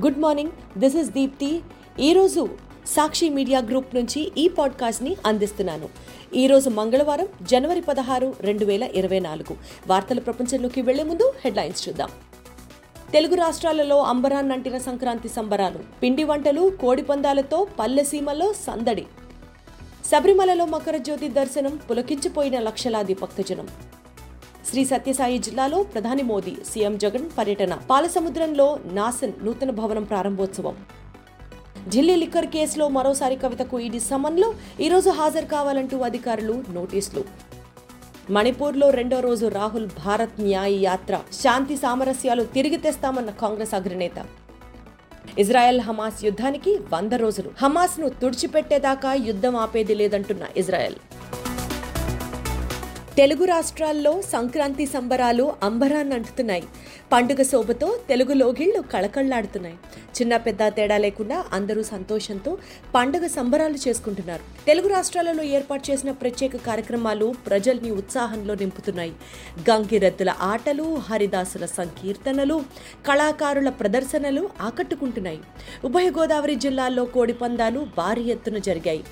Good morning this is Deepthi ఈరోజు Sakshi media group నుంచి ఈ పాడ్కాస్ట్ని అందిస్తున్నాను. ఈరోజు మంగళవారం జనవరి పదహారు రెండు వేల ఇరవై నాలుగు. వార్తల ప్రపంచంలోకి వెళ్ళే ముందు హెడ్లైన్స్ చూద్దాం. తెలుగు రాష్ట్రాలలో అంబరాన్నంటిన సంక్రాంతి సంబరాలు పిండి వంటలు కోడి పందాలతో పల్లెసీమలో సందడి. శబరిమలలో మకర జ్యోతి దర్శనం పులకించిపోయిన లక్షలాది భక్తజనం. శ్రీ సత్యసాయి జిల్లాలో ప్రధాని మోదీ సీఎం జగన్ పర్యటన. పాలసముద్రంలో నాసన్ నూతన భవనం ప్రారంభోత్సవం. ఢిల్లీ లిక్కర్ కేసులో మరోసారి కవితకు ఈడీ సమన్లో. ఈరోజు హాజరు కావాలంటూ అధికారులు నోటీసులు. మణిపూర్లో రెండో రోజు రాహుల్ భారత్ న్యాయ యాత్ర. శాంతి సామరస్యాలు తిరిగి తెస్తామన్న కాంగ్రెస్ అగ్రనేత. ఇజ్రాయెల్ హమాస్ యుద్ధానికి వంద రోజులు. హమాస్ను తుడిచిపెట్టేదాకా యుద్ధం ఆపేది లేదంటున్న ఇజ్రాయెల్. తెలుగు రాష్ట్రాల్లో సంక్రాంతి సంబరాలు అంబరాన్ని అంటుతున్నాయి. పండుగ శోభతో తెలుగు లోగిళ్ళు కళకళ్ళాడుతున్నాయి. చిన్న పెద్ద తేడా లేకుండా అందరూ సంతోషంతో పండుగ సంబరాలు చేసుకుంటున్నారు. తెలుగు రాష్ట్రాలలో ఏర్పాటు చేసిన ప్రత్యేక కార్యక్రమాలు ప్రజల్ని ఉత్సాహంలో నింపుతున్నాయి. గంగిరెద్దుల ఆటలు హరిదాసుల సంకీర్తనలు కళాకారుల ప్రదర్శనలు ఆకట్టుకుంటున్నాయి. ఉభయ గోదావరి జిల్లాల్లో కోడి పందాలు భారీ ఎత్తున జరిగాయి.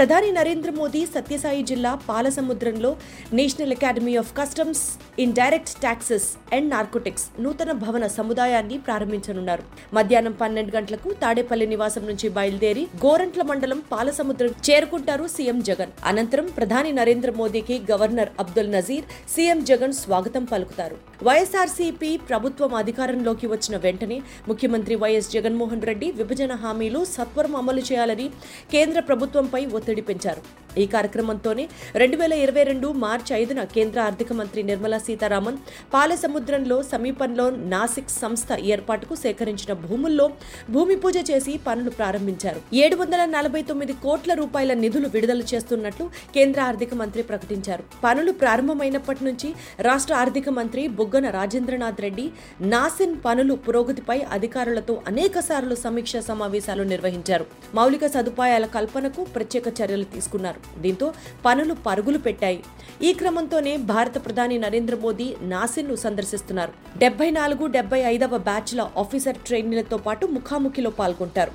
ప్రధాని నరేంద్ర మోదీ సత్యసాయి జిల్లా పాలసముద్రంలో national academy of customs indirect taxes and narcotics నూతన భవన సముదాయాన్ని ప్రారంభించనున్నారు. మధ్యాహ్నం పన్నెండు గంటలకు తాడేపల్లి నివాసం నుంచి బయలుదేరి గోరంట్ల మండలం పాలసముద్రం చేరుకుంటారు సీఎం జగన్. అనంతరం ప్రధాని నరేంద్ర మోదీకి గవర్నర్ అబ్దుల్ నజీర్ సీఎం జగన్ స్వాగతం పలుకుతారు. వైఎస్ఆర్సీపీ ప్రభుత్వం అధికారంలోకి వచ్చిన వెంటనే ముఖ్యమంత్రి వైఎస్ జగన్మోహన్ రెడ్డి విభజన హామీలు సత్వరం అమలు చేయాలని కేంద్ర ప్రభుత్వంపై ఒత్తిడి పెంచారు ఈ కార్యక్రమంతోనే రెండు వేల ఇరవై రెండు మార్చి ఐదున కేంద్ర ఆర్థిక మంత్రి నిర్మలా సీతారామన్ పాలసముద్రంలో సమీపంలో నాసిక్ సంస్థ ఏర్పాటుకు సేకరించిన భూముల్లో భూమి పూజ చేసి పనులు ప్రారంభించారు. ఏడు వందల నలభై తొమ్మిది కోట్ల రూపాయల నిధులు విడుదల చేస్తున్నట్లు కేంద్ర ఆర్థిక మంత్రి ప్రకటించారు. పనులు ప్రారంభమైనప్పటి నుంచి రాష్ట్ర ఆర్థిక మంత్రి బుగ్గన రాజేంద్రనాథ్ రెడ్డి నాసిన్ పనులు పురోగతిపై అధికారులతో అనేక సమీక్షా సమీక్ష సమావేశాలు నిర్వహించారు. మౌలిక సదుపాయాల కల్పనకు ప్రత్యేక చర్యలు తీసుకున్నారు. దీంతో పనులు పరుగులు పెట్టాయి. ఈ క్రమంతోనే భారత ప్రధాని నరేంద్ర మోదీ నాసిర్ను సందర్శిస్తున్నారు. డెబ్బై నాలుగు డెబ్బై ఐదవ బ్యాచ్ల ఆఫీసర్ ట్రైనీలతో పాటు ముఖాముఖిలో పాల్గొంటారు.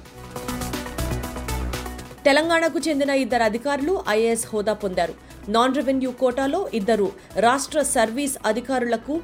తెలంగాణకు చెందిన ఇద్దరు అధికారులు ఐఏఎస్ హోదా పొందారు. నాన్ రెవెన్యూ కోటాలో ఇద్దరు రాష్ట్ర సర్వీస్ అధికారులకు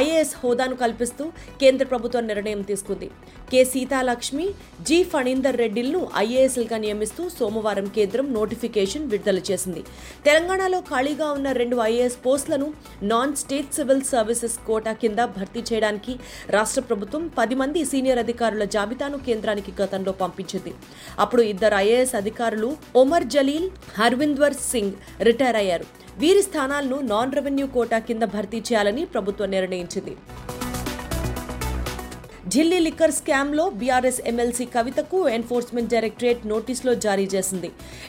ఐఏఎస్ హోదాను కల్పిస్తూ కేంద్ర ప్రభుత్వం నిర్ణయం తీసుకుంది. కె సీతాలక్ష్మి జి ఫణీందర్ రెడ్డిలను ఐఏఎస్లుగా నియమిస్తూ సోమవారం కేంద్రం నోటిఫికేషన్ విడుదల చేసింది. తెలంగాణలో ఖాళీగా ఉన్న రెండు ఐఏఎస్ పోస్టులను non state civil services quota కింద భర్తీ చేయడానికి రాష్ట్ర ప్రభుత్వం పది మంది సీనియర్ అధికారుల జాబితాను కేంద్రానికి గతంలో పంపించింది. అప్పుడు ఇద్దరు ఐఏఎస్ అధికారులు ఒమర్ జలీల్ హర్వింద్వర్ సింగ్ రిటైర్ అయ్యారు. వీరి స్థానాలను నాన్ రెవెన్యూ కోటా కింద భర్తీ చేయాలని ప్రభుత్వం నిర్ణయించింది. ఢిల్లీ లిక్కర్ స్కామ్లో బీఆర్ఎస్ ఎమ్మెల్సీ కవితకు ఎన్ఫోర్స్మెంట్ డైరెక్టరేట్ నోటీసులో జారీ చేసింది.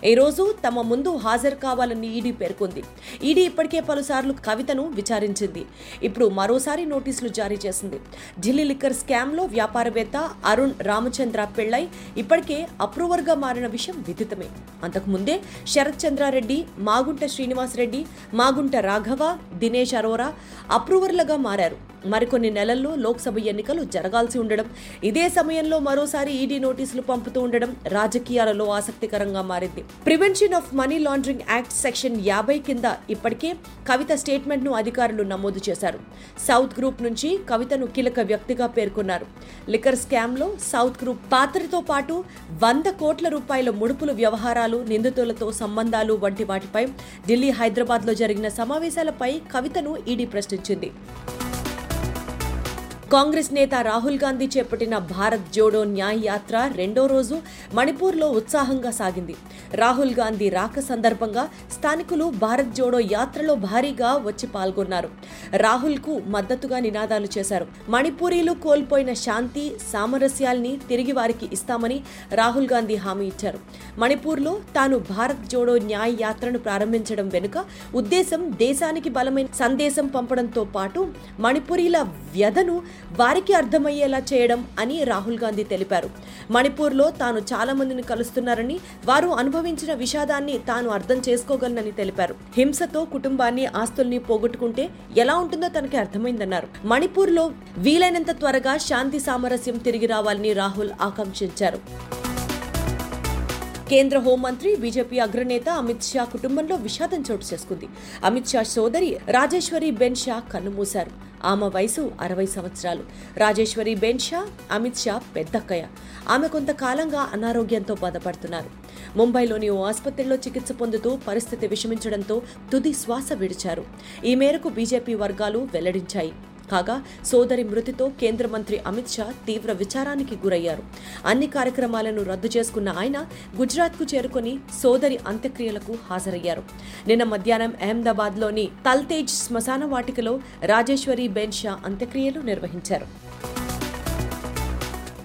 ఈ రోజు తమ ముందు హాజరు కావాలని ఈడీ పేర్కొంది. ఈడీ ఇప్పటికే పలుసార్లు కవితను విచారించింది. ఇప్పుడు మరోసారి నోటీసులు జారీ చేసింది. ఢిల్లీ లిక్కర్ స్కామ్లో వ్యాపారవేత్త అరుణ్ రామచంద్ర పెళ్ళై ఇప్పటికే అప్రూవర్గా మారిన విషయం విదితమే. అంతకుముందే శరత్ చంద్రారెడ్డి మాగుంట శ్రీనివాసరెడ్డి మాగుంట రాఘవ దినేష్ అరోరా అప్రూవర్లుగా మారారు. మరికొన్ని నెలల్లో లోక్సభ ఎన్నికలు జరగాల్సి ఉండడం ఇదే సమయంలో మరోసారి ఈడీ నోటీసులు పంపుతూ ఉండడం రాజకీయాలలో ఆసక్తికరంగా మారింది. Prevention of money laundering act section యాభై కింద ఇప్పటికే కవిత స్టేట్మెంట్ను అధికారులు నమోదు చేశారు. సౌత్ గ్రూప్ నుంచి కవితను కీలక వ్యక్తిగా పేర్కొన్నారు. లిక్కర్ స్కామ్లో సౌత్ గ్రూప్ పాత్రతో పాటు వంద కోట్ల రూపాయల ముడుపుల వ్యవహారాలు నిందితులతో సంబంధాలు వంటి వాటిపై ఢిల్లీ హైదరాబాద్లో జరిగిన సమావేశాలపై కవితను ఈడీ ప్రశ్నించింది. కాంగ్రెస్ నేత రాహుల్ గాంధీ చేపట్టిన భారత్ జోడో న్యాయ యాత్ర రెండో రోజు మణిపూర్లో ఉత్సాహంగా సాగింది. రాహుల్ గాంధీ రాక సందర్భంగా స్థానికులు భారత్ జోడో యాత్రలో భారీగా వచ్చి పాల్గొన్నారు. రాహుల్కు మద్దతుగా నినాదాలు చేశారు. మణిపూరీలు కోల్పోయిన శాంతి సామరస్యాల్ని తిరిగి వారికి ఇస్తామని రాహుల్ గాంధీ హామీ ఇచ్చారు. మణిపూర్లో తాను భారత్ జోడో న్యాయ యాత్రను ప్రారంభించడం వెనుక ఉద్దేశం దేశానికి బలమైన సందేశం పంపడంతో పాటు మణిపూరీల వ్యధను వారికి అర్థమయ్యేలా చేయడం అని రాహుల్ గాంధీ తెలిపారు. మణిపూర్లో తాను చాలా మందిని కలుస్తున్నారని వారు అనుభవం అనుభవించిన విషాదాన్ని తాను అర్థం చేసుకోగలనని తెలిపారు. హింసతో కుటుంబాన్ని ఆస్తుల్ని పోగొట్టుకుంటే ఎలా ఉంటుందో తనకి అర్థమైందన్నారు. మణిపూర్లో వీలైనంత త్వరగా శాంతి సామరస్యం తిరిగి రావాలని రాహుల్ ఆకాంక్షించారు. కేంద్ర హోంమంత్రి బీజేపీ అగ్రనేత అమిత్ షా కుటుంబంలో విషాదం చోటు చేసుకుంది. అమిత్ షా సోదరి రాజేశ్వరి బెన్ షా కన్నుమూశారు ఆమె వయసు అరవై సంవత్సరాలు. రాజేశ్వరి బెన్ షా అమిత్ షా పెద్దక్కయ్య. ఆమె కొంతకాలంగా అనారోగ్యంతో బాధపడుతున్నారు. ముంబైలోని ఓ ఆసుపత్రిలో చికిత్స పొందుతూ పరిస్థితి విషమించడంతో తుది శ్వాస విడిచారు. ఈ మేరకు బీజేపీ వర్గాలు వెల్లడించాయి. కాగా సోదరి మృతితో కేంద్ర మంత్రి అమిత్ షా తీవ్ర విచారానికి గురయ్యారు. అన్ని కార్యక్రమాలను రద్దు చేసుకున్న ఆయన గుజరాత్కు చేరుకుని సోదరి అంత్యక్రియలకు హాజరయ్యారు. నిన్న మధ్యాహ్నం అహ్మదాబాద్లోని తల్తేజ్ శ్మశాన వాటికలో రాజేశ్వరి బెన్ షా అంత్యక్రియలు నిర్వహించారు.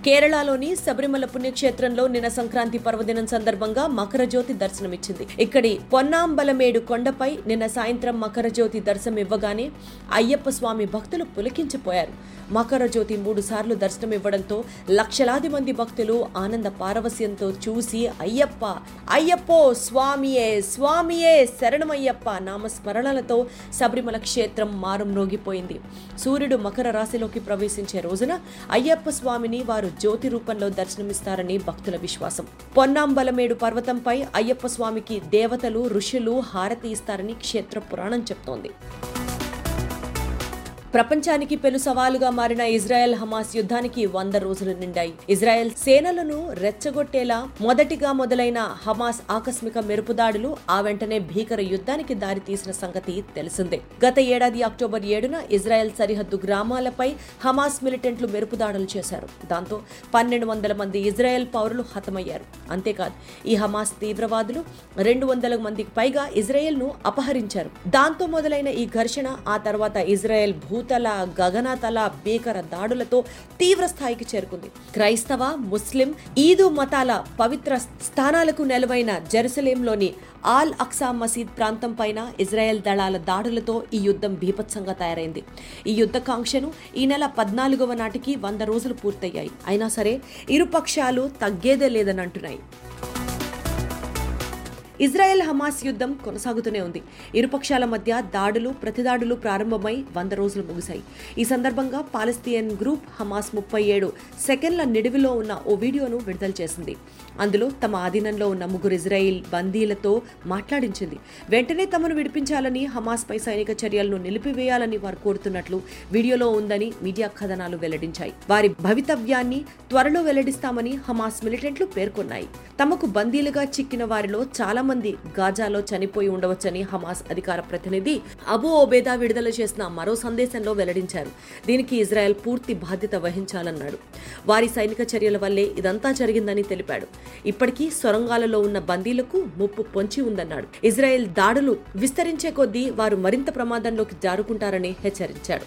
కేరళలోని శబరిమల పుణ్యక్షేత్రంలో నిన్న సంక్రాంతి పర్వదినం సందర్భంగా మకర జ్యోతి దర్శనమిచ్చింది. ఇక్కడి పొన్నాంబలమేడు కొండపై నిన్న సాయంత్రం మకర జ్యోతి దర్శనం ఇవ్వగానే అయ్యప్ప స్వామి భక్తులు పులికించిపోయారు. మకర జ్యోతి మూడు సార్లు దర్శనం ఇవ్వడంతో లక్షలాది మంది భక్తులు ఆనంద పారవస్యంతో చూసి అయ్యప్ప అయ్యప్పో స్వామియే స్వామియే శరణమయ్యప్ప నామస్మరణలతో శబరిమల క్షేత్రం మారుమ్రోగిపోయింది సూర్యుడు మకర రాశిలోకి ప్రవేశించే రోజున అయ్యప్ప స్వామిని వారు జ్యోతి రూపంలో దర్శనమిస్తారని భక్తుల విశ్వాసం. పొన్నాంబలమేడు పర్వతంపై అయ్యప్ప స్వామికి దేవతలు ఋషులు హారతి ఇస్తారని క్షేత్ర పురాణం చెప్తోంది. ప్రపంచానికి పెను సవాలుగా మారిన ఇజ్రాయెల్ హమాస్ యుద్ధానికి వంద రోజులు నిండాయి. ఇజ్రాయెల్ సేనలను రెచ్చగొట్టేలా మొదటిగా మొదలైన హమాస్ ఆకస్మిక మెరుపుదాడులు ఆ వెంటనే భీకర యుద్ధానికి దారితీసిన సంగతి తెలిసిందే. గత ఏడాది అక్టోబర్ ఏడున ఇజ్రాయెల్ సరిహద్దు గ్రామాలపై హమాస్ మిలిటెంట్లు మెరుపుదాడులు చేశారు. దాంతో పన్నెండు వందల మంది ఇజ్రాయెల్ పౌరులు హతమయ్యారు. అంతేకాదు ఈ హమాస్ తీవ్రవాదులు రెండు వందల మందికి పైగా ఇజ్రాయెల్ను అపహరించారు. దాంతో మొదలైన ఈ ఘర్షణ ఆ తర్వాత ఇజ్రాయెల్ భూ భూతల గగనతల భీకర దాడులతో తీవ్ర స్థాయికి చేరుకుంది. క్రైస్తవ ముస్లిం ఈదు మతాల పవిత్ర స్థానాలకు నెలవైన జెరూసలేంలోని ఆల్ అక్సా మసీద్ ప్రాంతం పైన ఇజ్రాయెల్ దళాల దాడులతో ఈ యుద్ధం బీభత్సంగా తయారైంది. ఈ యుద్ధ కాంక్షను ఈ నెల పద్నాలుగవ నాటికి వంద రోజులు పూర్తయ్యాయి. అయినా సరే ఇరుపక్షాలు తగ్గేదే లేదని అంటున్నాయి ఇజ్రాయెల్ హమాస్ యుద్ధం కొనసాగుతూనే ఉంది. ఇరుపక్షాల మధ్య దాడులు ప్రతిదాడులు ప్రారంభమై వంద రోజులు ముగిశాయి. ఈ సందర్భంగా పాలస్తీన్ గ్రూప్ హమాస్ ముప్పై ఏడు సెకండ్ల నిడివిలో ఉన్న ఓ వీడియోను విడుదల చేసింది. అందులో తమ ఆధీనంలో ఉన్న ముగ్గురు ఇజ్రాయిల్ బందీలతో మాట్లాడించింది. వెంటనే తమను విడిపించాలని హమాస్పై సైనిక చర్యలను నిలిపివేయాలని వారు కోరుతున్నట్లు వీడియోలో ఉందని మీడియా కథనాలు వెల్లడించాయి. వారి భవితవ్యాన్ని త్వరలో వెల్లడిస్తామని హమాస్ మిలిటెంట్లు పేర్కొన్నాయి. తమకు బందీలుగా చిక్కిన వారిలో చాలా మంది గాజాలో చనిపోయి ఉండవచ్చని హమాస్ అధికార ప్రతినిధి అబు ఓబేదా విడుదల చేసిన మరో సందేశంలో వెల్లడించారు. దీనికి ఇజ్రాయెల్ పూర్తి బాధ్యత వహించాలన్నాడు. వారి సైనిక చర్యల వల్లే ఇదంతా జరిగిందని తెలిపాడు. ఇప్పటికీ సొరంగాలలో ఉన్న బందీలకు ముప్పు పొంచి ఉందన్నాడు. ఇజ్రాయెల్ దాడులు విస్తరించే కొద్దీ వారు మరింత ప్రమాదంలోకి జారుకుంటారని హెచ్చరించాడు.